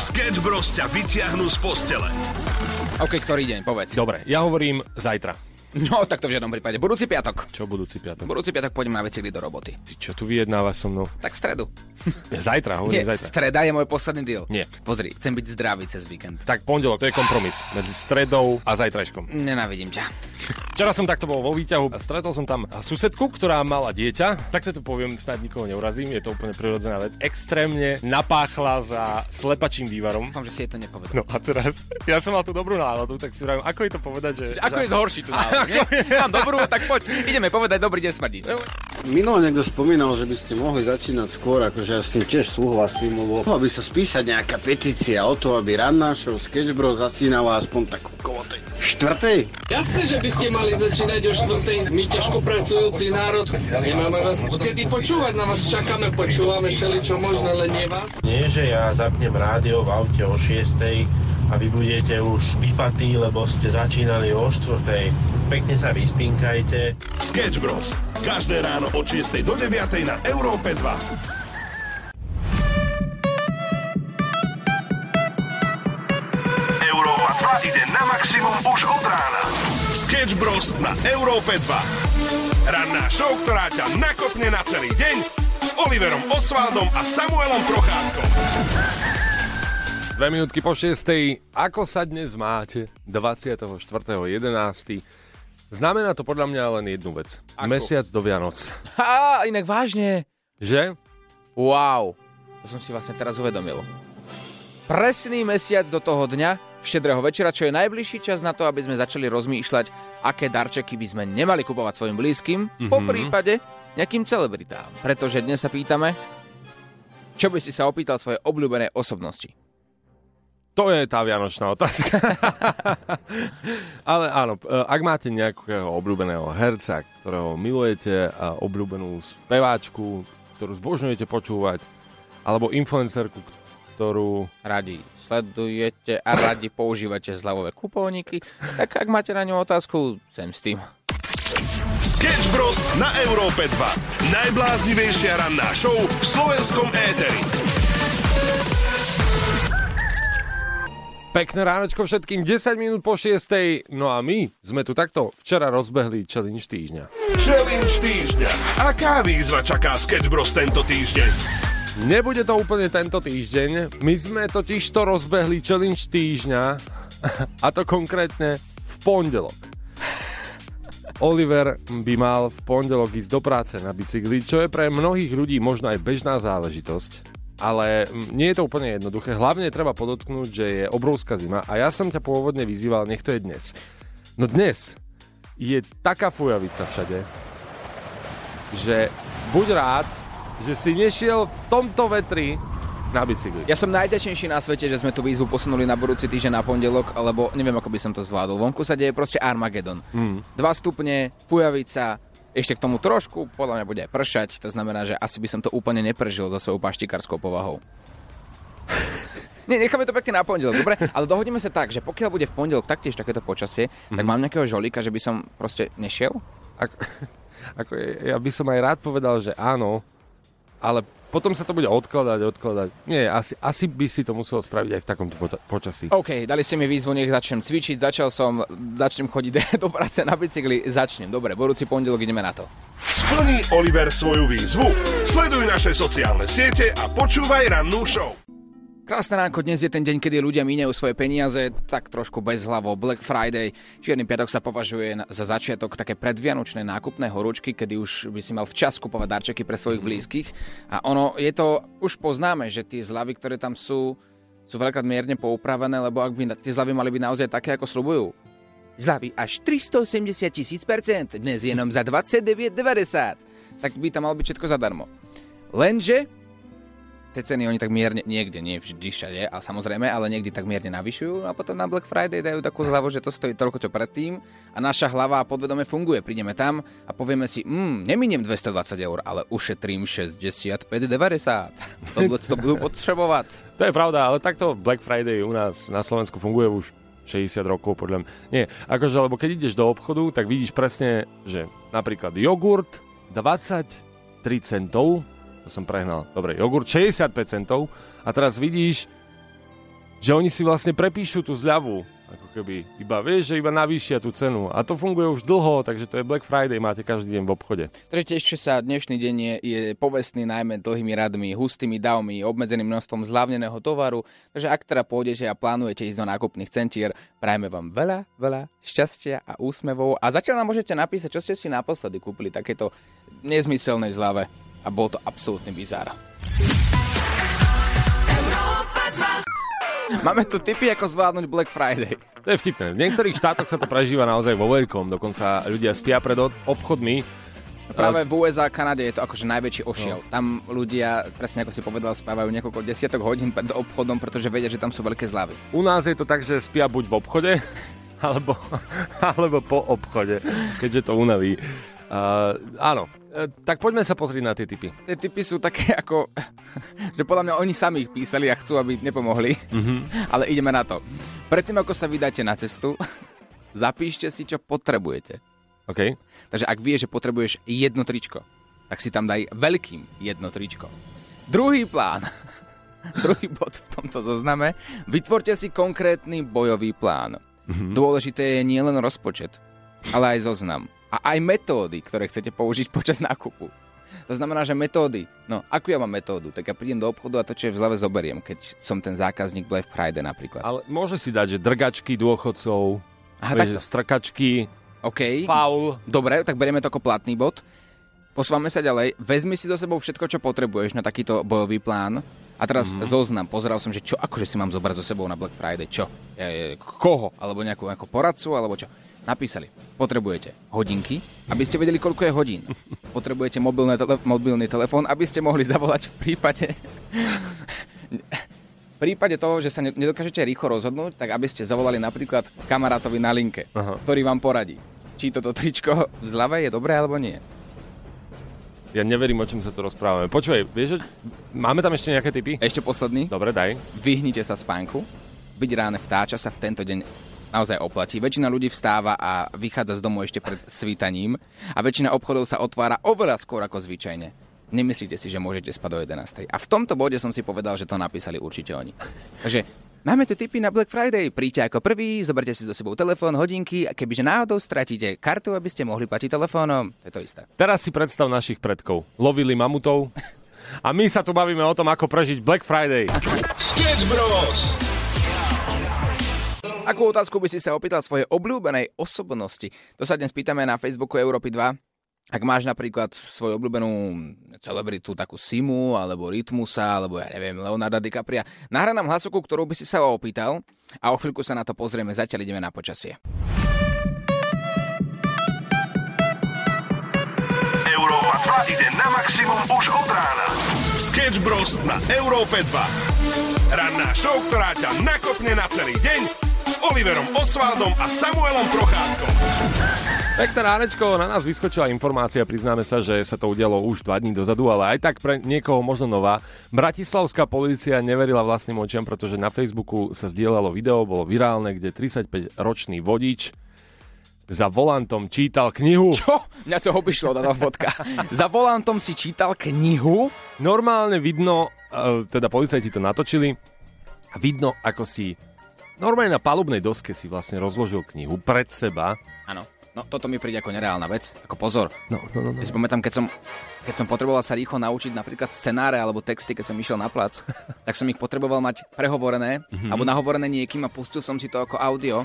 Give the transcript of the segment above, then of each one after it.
Sketch Bros ťa vyťahnú z postele. OK, ktorý deň, povedz. Dobre, ja hovorím zajtra. No, tak to v žiadnom prípade. Budúci piatok. Čo budúci piatok? Budúci piatok pôjdem na bicykli do roboty. Ty čo tu vyjednávaš so mnou? Tak stredu. Ja zajtra, hovorím Nie, zajtra. streda je môj posledný deal. Nie. Pozri, chcem byť zdravý cez víkend. Tak pondelok, to je kompromis medzi stredou a zajtrajškom. Nenávidím ťa. Včera som takto bol vo výťahu a stretol som tam susedku, ktorá mala dieťa. Takto to poviem, snad nikoho neurazím, je to úplne prirodzená vec. Extrémne napáchla za slepačím vývarom. Dúfam, že si jej to nepovedal. No a teraz, ja som mal tú dobrú náladu, tak si vravím, ako je to povedať, že... Ako že je zhorší tu náladu, nie? Mám dobrú, tak poď, ideme povedať dobrý deň smrdí. Minul niekto spomínal, že by ste mohli začínať skôr, akože ja s tým tiež súhlasím, lebo mohla by sa spísať nejaká petícia o to, aby ranná show Sketch Bros zasínala aspoň takú tej štvrtej. Jasné, že by ste mali začínať o štvrtej. My ťažko pracujúci národ. Nemáme vás kedy počúvať, na vás čakáme, počúvame všeli čo možné, len nie vás. Nie, že ja zapnem rádio v aute o 6 a vy budete už vypatí, lebo ste začínali o 4 Pekne sa vyspinkajte. Sketch Bros. Každé ráno od 6 do 9 na Európe 2. Európa 2 ide na maximum už od rána. Sketch Bros. na Európe 2. Ranná show, ktorá ťa nakopne na celý deň s Oliverom Osvaldom a Samuelom Procházkom. Dve minútky po šiestej. Ako sa dnes máte? 24.11. Znamená to podľa mňa len jednu vec. Ako? Mesiac do Vianoc. Á, inak vážne. Že? Wow, to som si vlastne teraz uvedomil. Presný mesiac do toho dňa, štedrého večera, čo je najbližší čas na to, aby sme začali rozmýšľať, aké darčeky by sme nemali kupovať svojim blízkym, mm-hmm. po prípade nejakým celebritám. Pretože dnes sa pýtame, čo by si sa opýtal svojej obľúbenej osobnosti. To je tá vianočná otázka. Ale áno, e, ak máte nejakého obľúbeného herca, ktorého milujete, a obľúbenú speváčku, ktorú zbožňujete počúvať, alebo influencerku, ktorú... Radi sledujete a radi používate zľavové kupóniky, tak ak máte na ňu otázku, sem s tým. Sketch Bros. na Európe 2. Najbláznivejšia ranná show v slovenskom éteri. Pekné ránečko všetkým, 10 minút po 6. No a my sme tu takto včera rozbehli challenge týždňa. Challenge týždňa. Aká výzva čaká Sketch Bros. tento týždeň? Nebude to úplne tento týždeň, my sme totiž to rozbehli challenge týždňa a to konkrétne v pondelok. Oliver by mal v pondelok ísť do práce na bicykli, čo je pre mnohých ľudí možno aj bežná záležitosť, ale mm, nie je to úplne jednoduché. Hlavne treba podotknúť, že je obrovská zima a ja som ťa pôvodne vyzýval, nech to je dnes. No dnes je taká fujavica všade, že buď rád, že si nešiel v tomto vetri na bicykli. Ja som najďačnejší na svete, že sme tú výzvu posunuli na budúci týždeň na pondelok, lebo neviem, ako by som to zvládol. Vonku sa deje proste Armagedon. Mm. 2 stupne, fujavica, ešte k tomu trošku, podľa mňa bude aj pršať, to znamená, že asi by som to úplne neprežil so svojou paštikárskou povahou. Nie, necháme to pekne na pondelok, dobre? Ale dohodneme sa tak, že pokiaľ bude v pondelok taktiež takéto počasie, mm. tak mám nejakého žolíka, že by som proste nešiel? Ako, ako ja by som aj rád povedal, že áno, ale potom sa to bude odkladať, odkladať. Nie, asi, asi by si to musel spraviť aj v takomto poč- počasí. OK, dali ste mi výzvu, nech začnem cvičiť, začal som, začnem chodiť do práce na bicykli, začnem. Dobre, budúci pondelok ideme na to. Splní Oliver svoju výzvu? Sleduj naše sociálne siete a počúvaj rannú show. Krásne ránko, dnes je ten deň, kedy ľudia míňajú svoje peniaze, tak trošku bez hlavo. Black Friday, čierny piatok sa považuje za začiatok také predvianočné nákupné horúčky, kedy už by si mal včas kupovať darčeky pre svojich blízkych. A ono, je to už poznáme, že tie zľavy, ktoré tam sú, sú veľkrát mierne poupravené, lebo ak by tie zľavy mali byť naozaj také, ako slubujú. Zľavy až 380 tisíc percent, dnes jenom za 29,90. Tak by tam malo byť všetko zadarmo. Lenže tie ceny oni tak mierne, niekde, nie vždy všade, ale samozrejme, ale niekde tak mierne navyšujú a potom na Black Friday dajú takú zľavu, že to stojí toľko čo predtým a naša hlava podvedome funguje. Prídeme tam a povieme si, mm, neminiem 220 eur, ale ušetrím 65,90. Tohle to budú potrebovať. To je pravda, ale takto Black Friday u nás na Slovensku funguje už 60 rokov podľa mňa. Nie, akože, lebo keď ideš do obchodu, tak vidíš presne, že napríklad jogurt 23 centov, to som prehnal, dobre, jogurt 65 centov a teraz vidíš že oni si vlastne prepíšu tú zľavu ako keby iba vieš, že iba navýšia tú cenu. A to funguje už dlho, takže to je Black Friday, máte každý deň v obchode. Takže tiež sa dnešný deň je, je povestný najmä dlhými radmi, hustými davmi, obmedzeným množstvom zľavneného tovaru. Takže ak teda pôjdete a plánujete ísť do nákupných centier, prajme vám veľa, veľa šťastia a úsmevov. A zatiaľ nám môžete napísať, čo ste si naposledy kúpili takéto nezmyselnej zľave. A bol to absolútny bizár. Máme tu tipy, ako zvládnuť Black Friday. To je vtipné. V niektorých štátoch sa to prežíva naozaj vo veľkom. Dokonca ľudia spia pred obchodmi. Práve v USA a Kanade je to akože najväčší ošiel. No. Tam ľudia, presne ako si povedal, spávajú niekoľko desiatok hodín pred obchodom, pretože vedia, že tam sú veľké zľavy. U nás je to tak, že spia buď v obchode, alebo, alebo po obchode, keďže to unaví. Uh, áno, E, tak poďme sa pozrieť na tie typy. Tie typy sú také ako, že podľa mňa oni sami ich písali a chcú, aby nepomohli, mm-hmm. ale ideme na to. Predtým, ako sa vydáte na cestu, zapíšte si, čo potrebujete. OK. Takže ak vieš, že potrebuješ jedno tričko, tak si tam daj veľkým jedno tričko. Druhý plán, druhý bod v tomto zozname, vytvorte si konkrétny bojový plán. Mm-hmm. Dôležité je nielen rozpočet, ale aj zoznam a aj metódy, ktoré chcete použiť počas nákupu. To znamená, že metódy, no akú ja mám metódu, tak ja prídem do obchodu a to, čo je v zlave, zoberiem, keď som ten zákazník Black Friday napríklad. Ale môže si dať, že drgačky dôchodcov, Aha, strkačky, OK. Faul. Dobre, tak berieme to ako platný bod. Posúvame sa ďalej. Vezmi si do sebou všetko, čo potrebuješ na takýto bojový plán. A teraz mm. zoznam. Pozeral som, že čo akože si mám zobrať so sebou na Black Friday. Čo? E, koho? Alebo nejakú, nejakú poradcu? Alebo čo? Napísali, potrebujete hodinky, aby ste vedeli, koľko je hodín. Potrebujete mobilné tele- mobilný telefón, aby ste mohli zavolať v prípade... v prípade toho, že sa nedokážete rýchlo rozhodnúť, tak aby ste zavolali napríklad kamarátovi na linke, Aha. ktorý vám poradí, či toto tričko v zľave je dobré alebo nie. Ja neverím, o čom sa tu rozprávame. Počúvaj, vieš, máme tam ešte nejaké typy? Ešte posledný. Dobre, daj. Vyhnite sa spánku. Byť ráne vtáča sa v tento deň naozaj oplatí. Väčšina ľudí vstáva a vychádza z domu ešte pred svítaním a väčšina obchodov sa otvára oveľa skôr ako zvyčajne. Nemyslíte si, že môžete spať do 11. A v tomto bode som si povedal, že to napísali určite oni. Takže Máme tu tipy na Black Friday. Príďte ako prvý, zoberte si so sebou telefón, hodinky a kebyže náhodou stratíte kartu, aby ste mohli platiť telefónom. To je to isté. Teraz si predstav našich predkov. Lovili mamutov a my sa tu bavíme o tom, ako prežiť Black Friday. Sketch Bros. Akú otázku by si sa opýtal svojej obľúbenej osobnosti? To sa dnes pýtame na Facebooku Európy 2. Ak máš napríklad svoju obľúbenú celebritu, takú Simu, alebo Rytmusa, alebo ja neviem, Leonarda DiCapria, nahrá nám hlasovku, ktorú by si sa opýtal a o chvíľku sa na to pozrieme. Zatiaľ ideme na počasie. Európa 2 ide na maximum už od rána. Sketch Bros. na Európe 2. Ranná show, ktorá ťa nakopne na celý deň Oliverom Osvaldom a Samuelom Procházkom. Pekné ránečko, na nás vyskočila informácia, priznáme sa, že sa to udialo už dva dní dozadu, ale aj tak pre niekoho možno nová. Bratislavská policia neverila vlastným očiam, pretože na Facebooku sa zdieľalo video, bolo virálne, kde 35-ročný vodič za volantom čítal knihu. Čo? Mňa to obišlo, tá fotka. za volantom si čítal knihu? Normálne vidno, e, teda policajti to natočili, vidno, ako si Normálne na palubnej doske si vlastne rozložil knihu pred seba. Áno. No toto mi príde ako nereálna vec. Ako pozor. No, no, no, no. Ja si pamätám, keď som, keď som potreboval sa rýchlo naučiť napríklad scenáre alebo texty, keď som išiel na plac, tak som ich potreboval mať prehovorené mm-hmm. alebo nahovorené niekým a pustil som si to ako audio,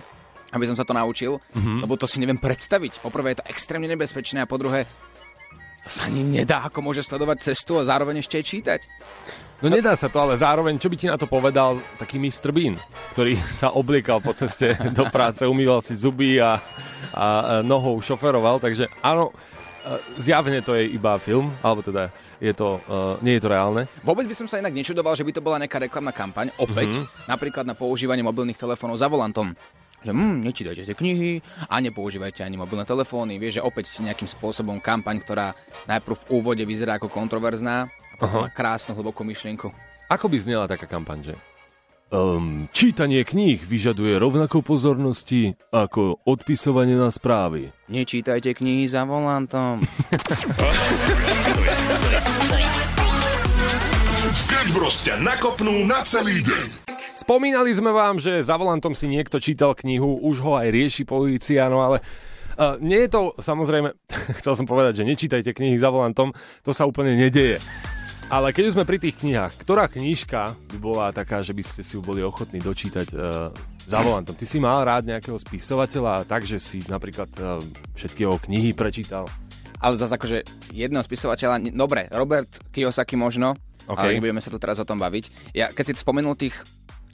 aby som sa to naučil, mm-hmm. lebo to si neviem predstaviť. Poprvé je to extrémne nebezpečné a po druhé to sa ani nedá, ako môže sledovať cestu a zároveň ešte aj čítať. No nedá sa to, ale zároveň, čo by ti na to povedal taký Mr. Bean, ktorý sa obliekal po ceste do práce, umýval si zuby a, a nohou šoferoval, takže áno, e, zjavne to je iba film, alebo teda je to, uh, nie je to reálne. Vôbec by som sa inak nečudoval, že by to bola nejaká reklamná kampaň, opäť, mm-hmm. napríklad na používanie mobilných telefónov za volantom že hm, nečítajte si knihy a nepoužívajte ani mobilné telefóny. Vieš, že opäť nejakým spôsobom kampaň, ktorá najprv v úvode vyzerá ako kontroverzná a potom má krásnu hlbokú myšlienku. Ako by znela taká kampaň, že? Um, čítanie kníh vyžaduje rovnako pozornosti ako odpisovanie na správy. Nečítajte knihy za volantom. Sketch Bros ťa nakopnú na celý deň. Spomínali sme vám, že za volantom si niekto čítal knihu, už ho aj rieši polícia, no ale Uh, nie je to, samozrejme, chcel som povedať, že nečítajte knihy za volantom, to sa úplne nedeje. Ale keď už sme pri tých knihách, ktorá knižka by bola taká, že by ste si ju boli ochotní dočítať uh, za volantom? Ty si mal rád nejakého spisovateľa, takže si napríklad uh, všetky jeho knihy prečítal? Ale zase akože jedného spisovateľa, dobre, Robert Kiyosaki možno, okay. ale nebudeme sa tu teraz o tom baviť. Ja, keď si spomenul tých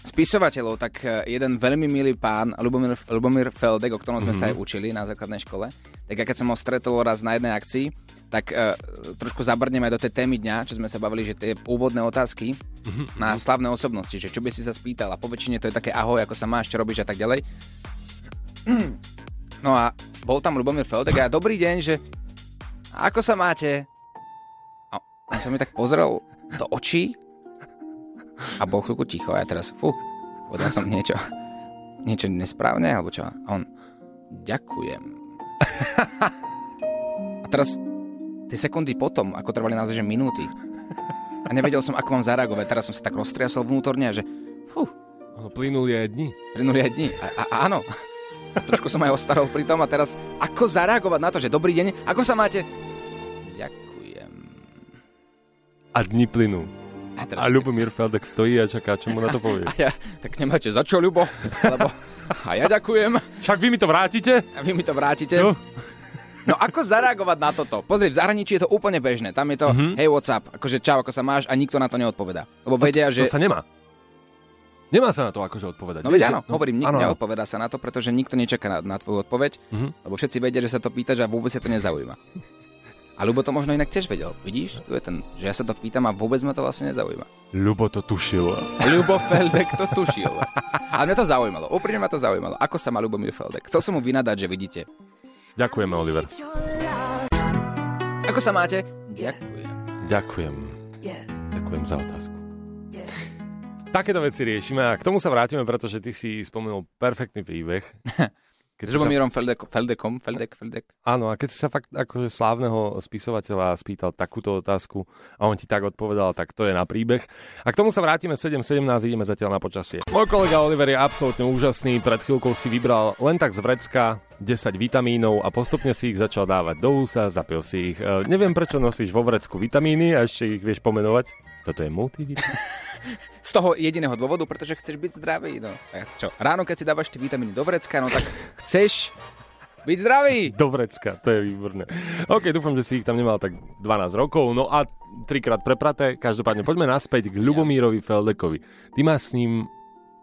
spisovateľov, tak e, jeden veľmi milý pán, Lubomír, Lubomír Feldek, o ktorom sme mm-hmm. sa aj učili na základnej škole, tak ja keď som ho stretol raz na jednej akcii, tak uh, trošku zabrneme aj do tej témy dňa, čo sme sa bavili, že tie úvodné otázky mm-hmm. na slavné osobnosti, že čo by si sa spýtal a po väčšine to je také ahoj, ako sa máš, čo robíš a tak ďalej. No a bol tam Lubomír Feldek a dobrý deň, že ako sa máte? A on sa mi tak pozrel do očí a bol chvíľku ticho a ja teraz, fú, povedal som niečo, niečo nesprávne, alebo čo? A on, ďakujem. a teraz, tie sekundy potom, ako trvali naozaj, že minúty, a nevedel som, ako mám zareagovať, teraz som sa tak roztriasol vnútorne, že fú. Plynuli aj dni. Plynuli aj dni, a, a, a áno. A trošku som aj ostarol pri tom a teraz, ako zareagovať na to, že dobrý deň, ako sa máte? Ďakujem. A dni plynú. A, teraz... a Ľubomír Feldek stojí a čaká, čo mu na to povie. A ja, tak nemáte za čo, Ľubo, lebo a ja ďakujem. Však vy mi to vrátite? A vy mi to vrátite. Čo? No ako zareagovať na toto? Pozri, v zahraničí je to úplne bežné. Tam je to, mm-hmm. hej, WhatsApp, akože čau, ako sa máš a nikto na to neodpovedá. Lebo to, vedia, že... To sa nemá. Nemá sa na to akože odpovedať. No veď áno, no, hovorím, nikto neodpovedá sa na to, pretože nikto nečaká na, na tvoju odpoveď, mm-hmm. lebo všetci vedia, že sa to pýtaš a vôbec sa to nezaujíma. A Ľubo to možno inak tiež vedel. Vidíš? Tu je ten, že ja sa to pýtam a vôbec ma to vlastne nezaujíma. Ľubo to tušil. Ľubo Feldek to tušil. Ale mňa to zaujímalo. Úprimne ma to zaujímalo. Ako sa má Ľubomír Feldek? Chcel som mu vynadať, že vidíte. Ďakujeme, Oliver. Ako sa máte? Ďakujem. Ďakujem. Ďakujem za otázku. Takéto veci riešime a k tomu sa vrátime, pretože ty si spomenul perfektný príbeh. Keď s Ľubomírom sa... Feldek, Feldekom, Feldek, Feldek. Áno, a keď si sa fakt akože slávneho spisovateľa spýtal takúto otázku a on ti tak odpovedal, tak to je na príbeh. A k tomu sa vrátime 7.17, ideme zatiaľ na počasie. Môj kolega Oliver je absolútne úžasný, pred chvíľkou si vybral len tak z vrecka 10 vitamínov a postupne si ich začal dávať do ústa, zapil si ich. E, neviem, prečo nosíš vo vrecku vitamíny a ešte ich vieš pomenovať. Toto je multivitamín. Z toho jediného dôvodu, pretože chceš byť zdravý. No. čo, ráno, keď si dávaš tie vitamíny do vrecka, no tak chceš byť zdravý. Do vrecka, to je výborné. OK, dúfam, že si ich tam nemal tak 12 rokov. No a trikrát prepraté. Každopádne poďme naspäť k Ľubomírovi Feldekovi. Ty máš s ním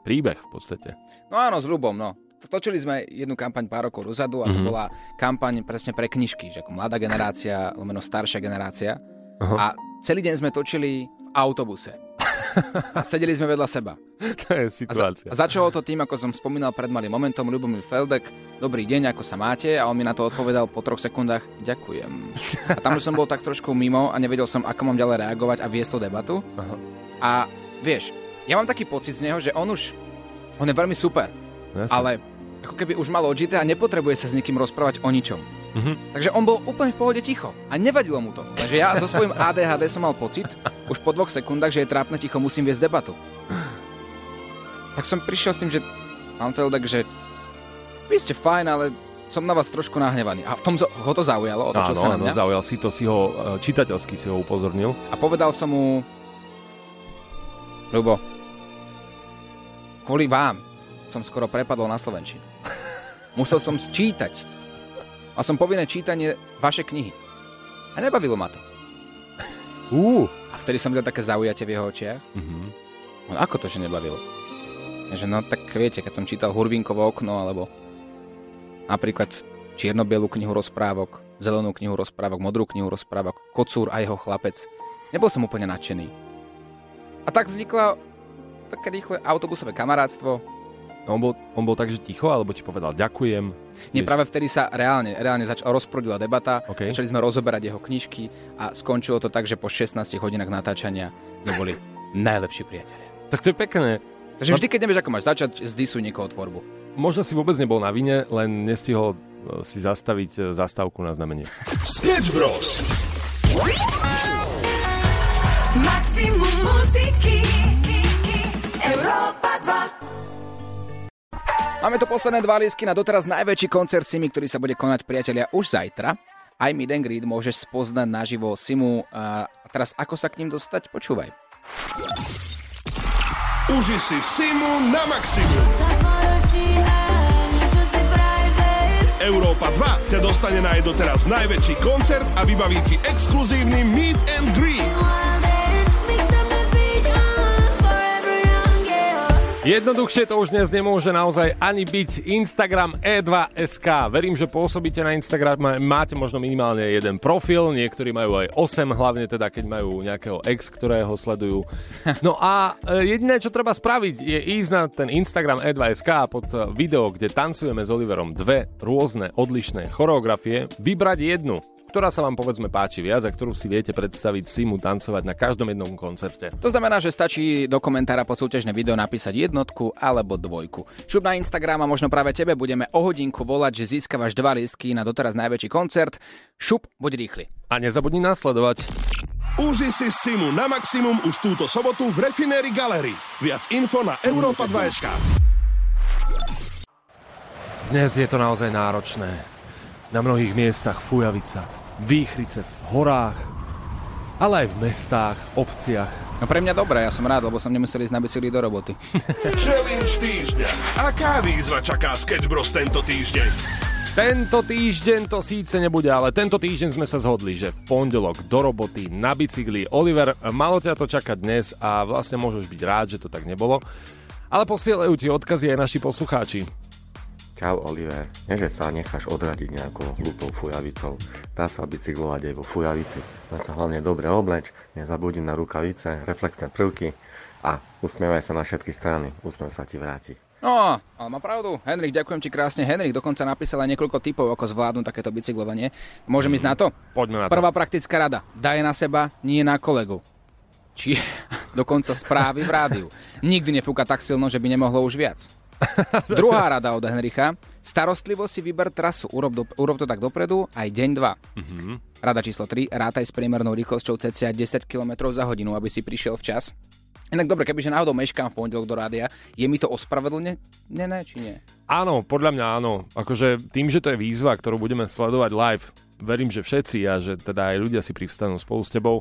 príbeh v podstate. No áno, s Ľubom, no. Točili sme jednu kampaň pár rokov dozadu a to mm-hmm. bola kampaň presne pre knižky, že ako mladá generácia, lomeno staršia generácia. Uh-huh. A celý deň sme točili v autobuse. A sedeli sme vedľa seba. To je situácia. A, za, a začalo to tým, ako som spomínal pred malým momentom, Ľubomír Feldek, dobrý deň, ako sa máte? A on mi na to odpovedal po troch sekundách, ďakujem. A tam už som bol tak trošku mimo a nevedel som, ako mám ďalej reagovať a viesť tú debatu. Aha. A vieš, ja mám taký pocit z neho, že on už, on je veľmi super, Jasne. ale ako keby už mal odžité a nepotrebuje sa s niekým rozprávať o ničom. Mm-hmm. Takže on bol úplne v pohode ticho a nevadilo mu to. Takže ja so svojím ADHD som mal pocit, už po dvoch sekundách, že je trápne ticho, musím viesť debatu. Tak som prišiel s tým, že pán Feldek, že vy ste fajn, ale som na vás trošku nahnevaný. A v tom ho to zaujalo, otočil Áno, sa na mňa. zaujal si to, si ho, e, čitateľsky si ho upozornil. A povedal som mu, Ľubo, kvôli vám som skoro prepadol na Slovenčinu. Musel som sčítať a som povinné čítanie vaše knihy. A nebavilo ma to. Uh. A vtedy som videl také zaujatie v jeho očiach. Uh-huh. No, ako to, že nebavilo? Že no tak viete, keď som čítal Hurvinkovo okno, alebo napríklad čierno knihu rozprávok, zelenú knihu rozprávok, modrú knihu rozprávok, Kocúr a jeho chlapec, nebol som úplne nadšený. A tak vzniklo také rýchle autobusové kamarátstvo, on bol, on bol tak, že ticho, alebo ti povedal ďakujem? Nie, vieš? práve vtedy sa reálne, reálne zač- rozprudila debata, okay. začali sme rozoberať jeho knižky a skončilo to tak, že po 16 hodinách natáčania sme boli najlepší priatelia. Tak to je pekné. Takže vždy, keď nevieš, ako máš začať, zdisuj niekoho tvorbu. Možno si vôbec nebol na vine, len nestihol e, si zastaviť e, zastávku na znamenie. Sketch Bros. Maximum Máme tu posledné dva lísky na doteraz najväčší koncert Simi, ktorý sa bude konať priatelia už zajtra. Aj Meet and Greet môžeš spoznať naživo Simu. A teraz ako sa k ním dostať? Počúvaj. Uži si Simu na maximum. Európa 2 ťa dostane na jej doteraz najväčší koncert a vybaví ti exkluzívny Meet and Greet. Jednoduchšie to už dnes nemôže naozaj ani byť Instagram E2SK. Verím, že pôsobíte na Instagram, máte možno minimálne jeden profil, niektorí majú aj 8, hlavne teda keď majú nejakého ex, ktorého sledujú. No a e, jediné, čo treba spraviť, je ísť na ten Instagram E2SK a pod video, kde tancujeme s Oliverom dve rôzne odlišné choreografie, vybrať jednu ktorá sa vám povedzme páči viac a ktorú si viete predstaviť Simu tancovať na každom jednom koncerte. To znamená, že stačí do komentára pod súťažné video napísať jednotku alebo dvojku. Šup na Instagram a možno práve tebe budeme o hodinku volať, že získavaš dva lístky na doteraz najväčší koncert. Šup, buď rýchly. A nezabudni následovať. Uži si Simu na maximum už túto sobotu v Refinery Gallery. Viac info na Europa 2SK. Dnes je to naozaj náročné. Na mnohých miestach fujavica, výchrice v horách, ale aj v mestách, obciach. No pre mňa dobré, ja som rád, lebo som nemusel ísť na bicykli do roboty. Challenge týždňa. Aká výzva čaká Sketch Bros tento týždeň? Tento týždeň to síce nebude, ale tento týždeň sme sa zhodli, že v pondelok do roboty na bicykli. Oliver, malo ťa to čakať dnes a vlastne môžeš byť rád, že to tak nebolo. Ale posielajú ti odkazy aj naši poslucháči. Čau Oliver, nie že sa necháš odradiť nejakou hlúpou fujavicou. Dá sa bicyklovať aj vo fujavici. Len sa hlavne dobre obleč, nezabudni na rukavice, reflexné prvky a usmievaj sa na všetky strany. Úsmev sa ti vráti. No, ale má pravdu. Henrik, ďakujem ti krásne. Henrik dokonca napísal aj niekoľko typov, ako zvládnuť takéto bicyklovanie. Môžem ísť na to? Poďme na to. Prvá praktická rada. Daj na seba, nie na kolegu. Či dokonca správy v rádiu. Nikdy nefúka tak silno, že by nemohlo už viac. Druhá rada od Henricha. Starostlivo si vyber trasu. Urob, do, urob to tak dopredu aj deň 2. Mm-hmm. Rada číslo 3. Rátaj s priemernou rýchlosťou cca 10 km za hodinu, aby si prišiel včas. Inak dobre, kebyže náhodou meškám v pondelok do rádia, je mi to ospravedlnené, či nie? Áno, podľa mňa áno. Akože tým, že to je výzva, ktorú budeme sledovať live, verím, že všetci a že teda aj ľudia si privstanú spolu s tebou,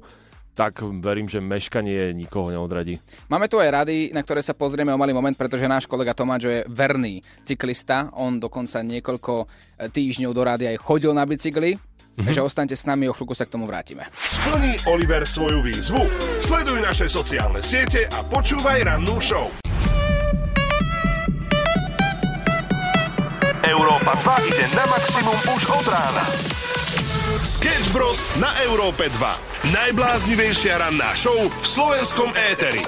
tak verím, že meškanie nikoho neodradí. Máme tu aj rady, na ktoré sa pozrieme o malý moment, pretože náš kolega Tomáč je verný cyklista. On dokonca niekoľko e, týždňov do rády aj chodil na bicykli. Mm-hmm. Takže ostaňte s nami, o chvíľku sa k tomu vrátime. Splní Oliver svoju výzvu? Sleduj naše sociálne siete a počúvaj rannú show. Európa 2 ide na maximum už od rána. Sketch Bros. na Európe 2. Najbláznivejšia ranná show v slovenskom éteri.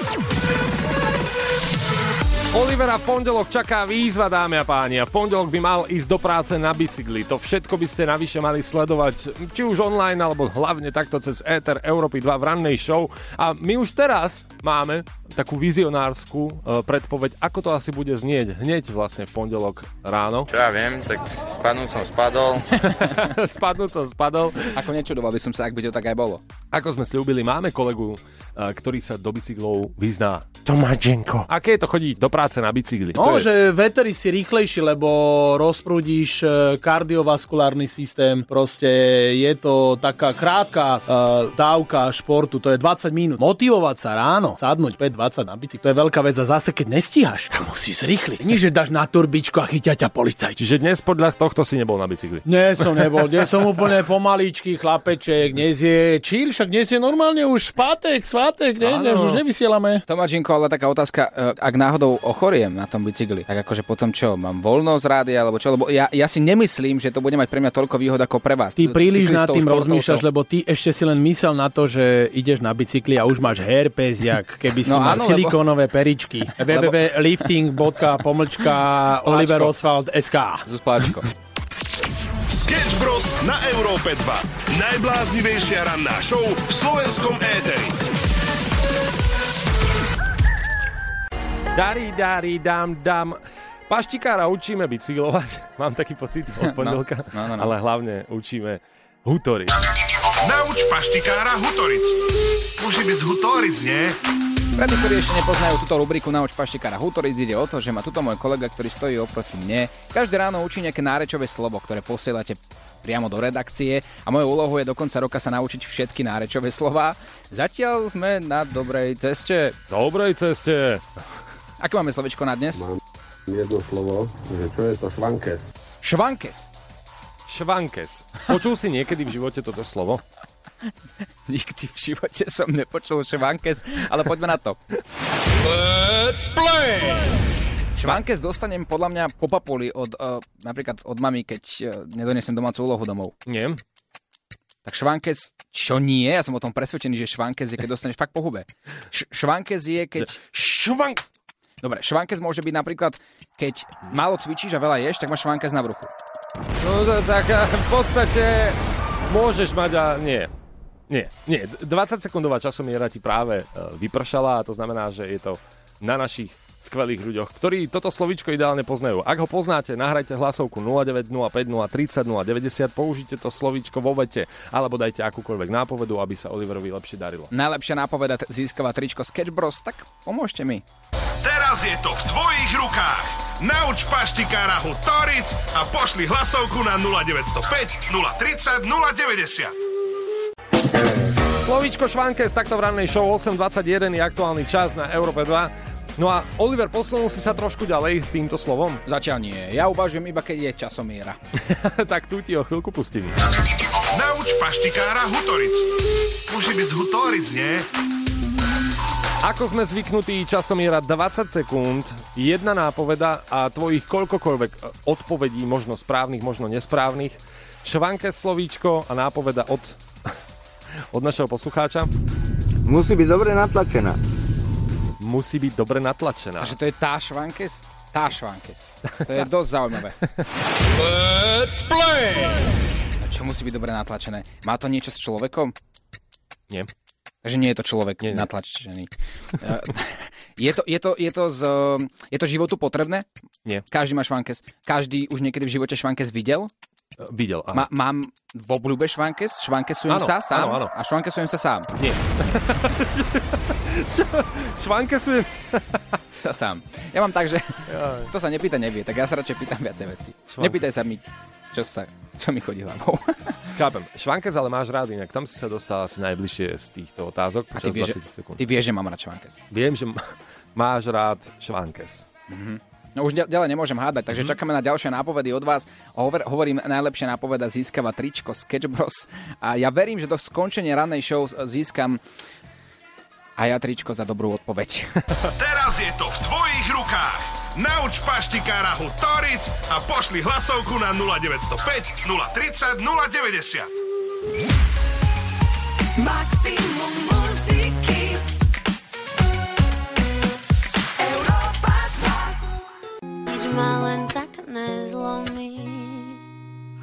Olivera v pondelok čaká výzva, dámy a páni. A v pondelok by mal ísť do práce na bicykli. To všetko by ste navyše mali sledovať, či už online, alebo hlavne takto cez Ether Európy 2 v rannej show. A my už teraz máme takú vizionárskú uh, predpoveď, ako to asi bude znieť hneď vlastne v pondelok ráno. Čo ja viem, tak spadnúť som spadol. Spadnúť som spadol. Ako nečudoval by som sa, ak by to tak aj bolo. Ako sme slúbili, máme kolegu, uh, ktorý sa do bicyklov vyzná. Tomáčenko. Aké je to chodiť do práce na bicykli? No, je- že veteri si rýchlejší, lebo rozprúdiš e, kardiovaskulárny systém. Proste je to taká krátka uh, dávka športu, to je 20 minút. Motivovať sa ráno, sadnúť 5-20 na to je veľká vec a zase keď nestíhaš, to musíš zrýchliť. Nie, že dáš na turbičku a chytia ťa policajti. Čiže dnes podľa tohto si nebol na bicykli. Nie som nebol, dnes som úplne pomaličký chlapeček, dnes je chill, však dnes je normálne už pátek, svátek, ne, ne, už nevysielame. Tomáčinko, ale taká otázka, e, ak náhodou ochoriem na tom bicykli, tak akože potom čo, mám voľno z rády, alebo čo, lebo ja, ja si nemyslím, že to bude mať pre mňa toľko výhod ako pre vás. Ty príliš nad tým rozmýšľaš, lebo ty ešte si len myslel na to, že ideš na bicykli a už máš herpes, jak keby si No mal áno, lebo- silikónové peričky. www.lifting.pomlčka oliveroswald.sk Zus Pláčko. Sketch Bros. na Európe 2. Najbláznivejšia ranná show v slovenskom éteri. Dari, dari, dam, dam. Paštikára učíme bicyklovať, mám taký pocit od pondelka, no, no, no. ale hlavne učíme hutoriť. Nauč paštikára Hutoric. Musí byť z Hutoric, nie? Pre tých, ktorí ešte nepoznajú túto rubriku Nauč paštikára Hutoric, ide o to, že má tuto môj kolega, ktorý stojí oproti mne. Každé ráno učí nejaké nárečové slovo, ktoré posielate priamo do redakcie a mojou úlohou je do konca roka sa naučiť všetky nárečové slova. Zatiaľ sme na dobrej ceste. Dobrej ceste. Aké máme slovičko na dnes? Mám jedno slovo, že čo je to švankes. Švankes. Švankes. Počul si niekedy v živote toto slovo? Nikdy v živote som nepočul švankes, ale poďme na to. Let's play! Švankes dostanem podľa mňa po papuli od, uh, napríklad od mamy, keď uh, nedonesem domácu úlohu domov. Nie. Tak švankes, čo nie? Ja som o tom presvedčený, že švankes je, keď dostaneš fakt po hube. Š- švankes je, keď... Švank... Dobre, švankes môže byť napríklad, keď málo cvičíš a veľa ješ, tak máš švankes na bruchu. No tak v podstate môžeš mať a nie. Nie, nie. 20 sekundová časomiera ti práve e, vypršala a to znamená, že je to na našich skvelých ľuďoch, ktorí toto slovíčko ideálne poznajú. Ak ho poznáte, nahrajte hlasovku 0905 030 090, použite to slovíčko vo vete alebo dajte akúkoľvek nápovedu, aby sa Oliverovi lepšie darilo. Najlepšia nápoveda získava tričko Sketch Bros, tak pomôžte mi. Teraz je to v tvojich rukách. Nauč paštikára Hutoric a pošli hlasovku na 0905 030 090. Slovíčko Švankes, takto v rannej show 8.21 je aktuálny čas na Európe 2. No a Oliver, posunul si sa trošku ďalej s týmto slovom? Zatiaľ nie. Ja uvažujem iba, keď je časomiera. tak tu ti o chvíľku pustím. Nauč paštikára Hutoric. Musí byť z Hutoric, nie? Ako sme zvyknutí, časomiera 20 sekúnd, jedna nápoveda a tvojich koľkokoľvek e, odpovedí, možno správnych, možno nesprávnych. Švanke slovíčko a nápoveda od, od našeho poslucháča. Musí byť dobre natlačená. Musí byť dobre natlačená. Takže to je tá švankes? Tá švankes. To je dosť zaujímavé. Let's play! A čo musí byť dobre natlačené? Má to niečo s človekom? Nie. Takže nie je to človek Nie, nie. natlačený. Eh, je, to, je, to, je, to z, je to životu potrebné? Nie. Každý má švankes. Každý už niekedy v živote švankes videl? Videl, áno. Ma, mám v obľúbe švankes? Švankesujem Áno, sa sám? áno, áno. A švankesujem sa sám? Nie. Čo? Švankesujem Sa sám. Ja mám tak, že kto sa nepýta, nevie. Tak ja sa radšej pýtam viacej veci. Švankes. Nepýtaj sa mi, čo, sa, čo mi chodí hlavou. Chápem. Švankes ale máš rád, inak tam si sa dostal asi najbližšie z týchto otázok A ty vieš, 20 že, sekúnd. ty vieš, že mám rád švankes. Viem, že máš rád švankes. No už ďal- ďalej nemôžem hádať, takže mm-hmm. čakáme na ďalšie nápovedy od vás. Hovor, hovorím, najlepšia nápoveda získava tričko Sketch Bros. A ja verím, že do skončenia rannej show získam a ja tričko za dobrú odpoveď. Teraz je to v tvojich rukách. Nauč paštikára Hutoric a pošli hlasovku na 0905 030 090. Maximum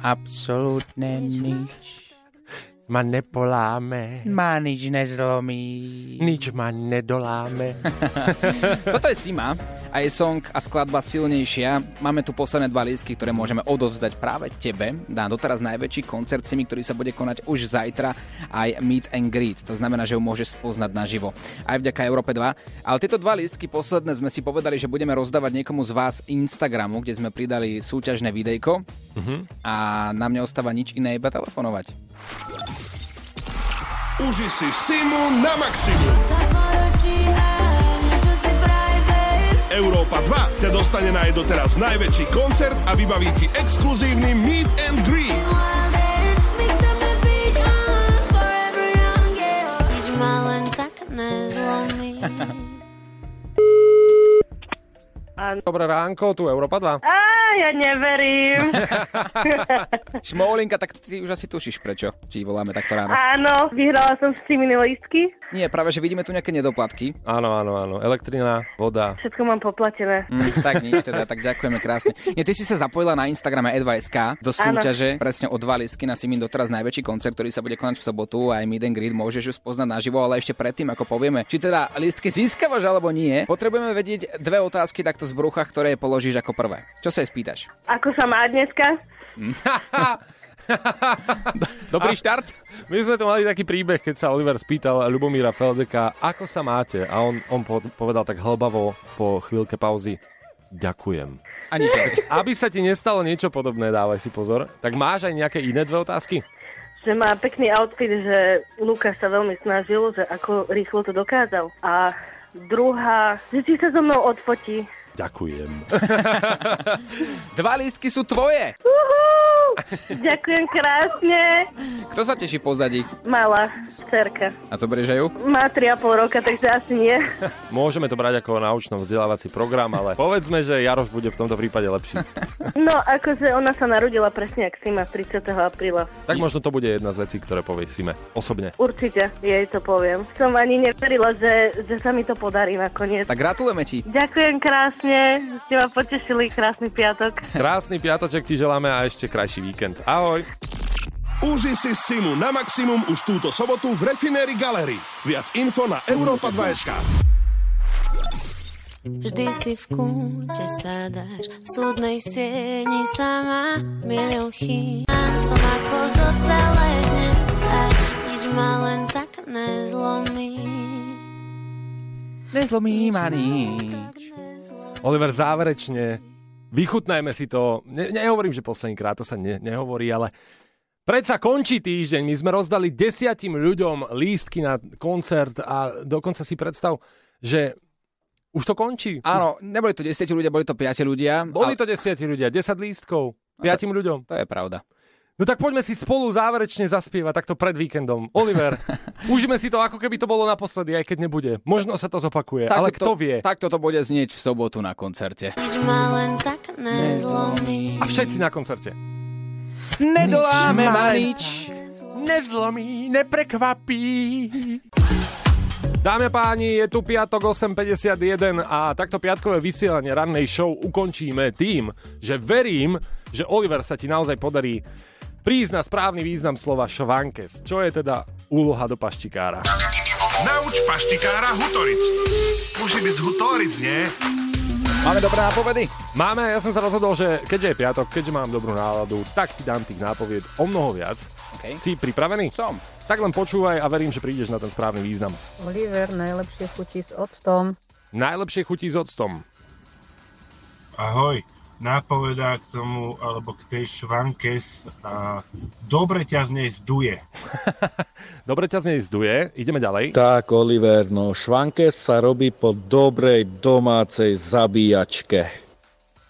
Absolútne nič. Ma nepoláme, Ma nič nezlomí. nič ma nedoláme. Toto je Sima a je song a skladba silnejšia. Máme tu posledné dva lístky, ktoré môžeme odovzdať práve tebe na doteraz najväčší koncert Simi, ktorý sa bude konať už zajtra aj Meet and Greet. To znamená, že ju môžeš spoznať naživo. Aj vďaka Európe 2. Ale tieto dva lístky posledné sme si povedali, že budeme rozdávať niekomu z vás Instagramu, kde sme pridali súťažné videjko a nám neostáva nič iné, iba telefonovať. Uži si Simu na maximum. Európa 2 ťa dostane na jej doteraz najväčší koncert a vybaví ti exkluzívny Meet and Greet. Nič ma len nezlomí Dobré ránko, tu Európa 2. Á, ja neverím. Šmoulinka, tak ty už asi tušíš prečo ti voláme takto ráno. Áno, vyhrala som si mini lístky. Nie, práve, že vidíme tu nejaké nedoplatky. Áno, áno, áno. Elektrina, voda. Všetko mám poplatené. Mm, tak nič, teda, tak ďakujeme krásne. Nie, ty si sa zapojila na Instagrame E2SK do súťaže presne o dva lístky na Simin doteraz najväčší koncert, ktorý sa bude konať v sobotu aj Meet and Greet, môžeš ju spoznať naživo, ale ešte predtým, ako povieme, či teda lístky získavaš alebo nie, potrebujeme vedieť dve otázky takto z brucha, ktoré položíš ako prvé. Čo sa jej spýtaš? Ako sa má dneska? Dobrý štart? My sme tu mali taký príbeh, keď sa Oliver spýtal Ľubomíra Feldeka, ako sa máte? A on, on po- povedal tak hlbavo po chvíľke pauzy, ďakujem. Ani že. Aby sa ti nestalo niečo podobné, dávaj si pozor. Tak máš aj nejaké iné dve otázky? Že má pekný outfit, že Lukáš sa veľmi snažil, že ako rýchlo to dokázal. A druhá, že či sa so mnou odfotí. Ďakujem. Dva lístky sú tvoje. Uhú, ďakujem krásne. Kto sa teší pozadí? Malá cerka. A to berieš aj ju? Má 3,5 roka, takže asi nie. Môžeme to brať ako naučno vzdelávací program, ale povedzme, že Jaroš bude v tomto prípade lepší. No, akože ona sa narodila presne jak Sima 30. apríla. Tak možno to bude jedna z vecí, ktoré povie Sime osobne. Určite, jej to poviem. Som ani neverila, že, že sa mi to podarí nakoniec. Tak gratulujeme ti. Ďakujem krásne, ste ma potešili, krásny piatok. Krásny piatoček ti želáme a ešte krajší víkend. Ahoj. Uži si Simu na maximum už túto sobotu v Refinéri Gallery. Viac info na Europa 2.sk. Vždy si v kúte sadáš, v súdnej sieni sama milión chýb. Som ako z ocele dnes a nič ma len tak nezlomí. Nezlomí ma nič. Oliver, záverečne, vychutnajme si to. Ne, nehovorím, že poslednýkrát, to sa ne, nehovorí, ale predsa končí týždeň. My sme rozdali desiatim ľuďom lístky na koncert a dokonca si predstav, že už to končí. Áno, neboli to 10 ľudia, boli to 5 ľudia. Boli to desiatí ľudia, 10 lístkov, piatim ľuďom. To je pravda. No tak poďme si spolu záverečne zaspievať takto pred víkendom. Oliver, užíme si to, ako keby to bolo naposledy, aj keď nebude. Možno sa to zopakuje, ale kto to, vie. Takto to bude znieť v sobotu na koncerte. Nič ma len tak nezlomí. A všetci na koncerte. Nedoláme ma nič. Nezlomí, neprekvapí. Dámy a páni, je tu piatok 8.51 a takto piatkové vysielanie rannej show ukončíme tým, že verím, že Oliver sa ti naozaj podarí prísť na správny význam slova švankes, čo je teda úloha do paštikára. Nauč paštikára Hutoric. Musí byť Hutoric, nie? Máme dobré nápovedy? Máme, ja som sa rozhodol, že keďže je piatok, keďže mám dobrú náladu, tak ti dám tých nápovied o mnoho viac. Okay. Si pripravený? Som. Tak len počúvaj a verím, že prídeš na ten správny význam. Oliver najlepšie chutí s octom. Najlepšie chutí s octom. Ahoj, nápovedá k tomu, alebo k tej švankes, a dobre ťa z nej zduje. Dobre ťa z nej zduje, ideme ďalej. Tak, Oliver, no švankes sa robí po dobrej domácej zabíjačke.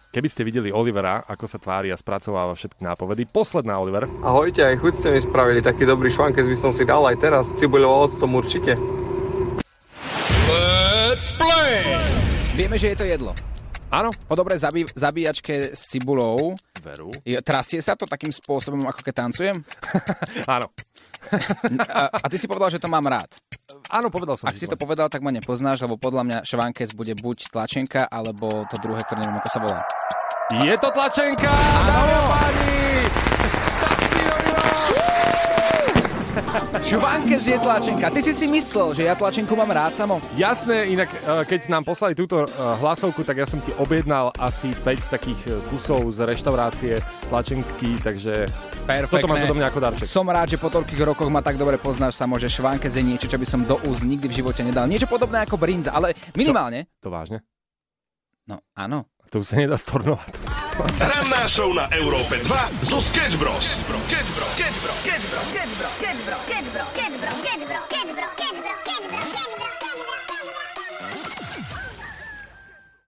Keby ste videli Olivera, ako sa tvári a spracováva všetky nápovedy. Posledná, Oliver. Ahojte, aj chuť ste mi spravili taký dobrý švankes, by som si dal aj teraz. Cibuľou octom určite. Let's play! Vieme, že je to jedlo. Áno. Po dobrej zabí- zabíjačke s cibulou. Veru. Trasie sa to takým spôsobom, ako keď tancujem? Áno. a, a ty si povedal, že to mám rád. Áno, povedal som. Ak si to povedal, tak ma nepoznáš, lebo podľa mňa švankes bude buď tlačenka, alebo to druhé, ktoré neviem, ako sa volá. Je to tlačenka! Dámy a páni! Švankes je tlačenka. Ty si si myslel, že ja tlačenku mám rád samo? Jasné, inak eh, keď nám poslali túto eh, hlasovku, tak ja som ti objednal asi 5 takých eh, kusov z reštaurácie tlačenky, takže Perfektné. toto máš odo mňa ako darček. Som rád, že po toľkých rokoch ma tak dobre poznáš samo, že švankes je niečo, čo by som do úst nikdy v živote nedal. Niečo podobné ako brinza, ale minimálne. To vážne? No, áno. To už sa nedá stornovať. Ranná show na Európe 2 zo Sketch Bros. Sketch Bros. Sketch Bro, Sketch Bro, Sketch Bro, Sketch Bro, Sketch Bro,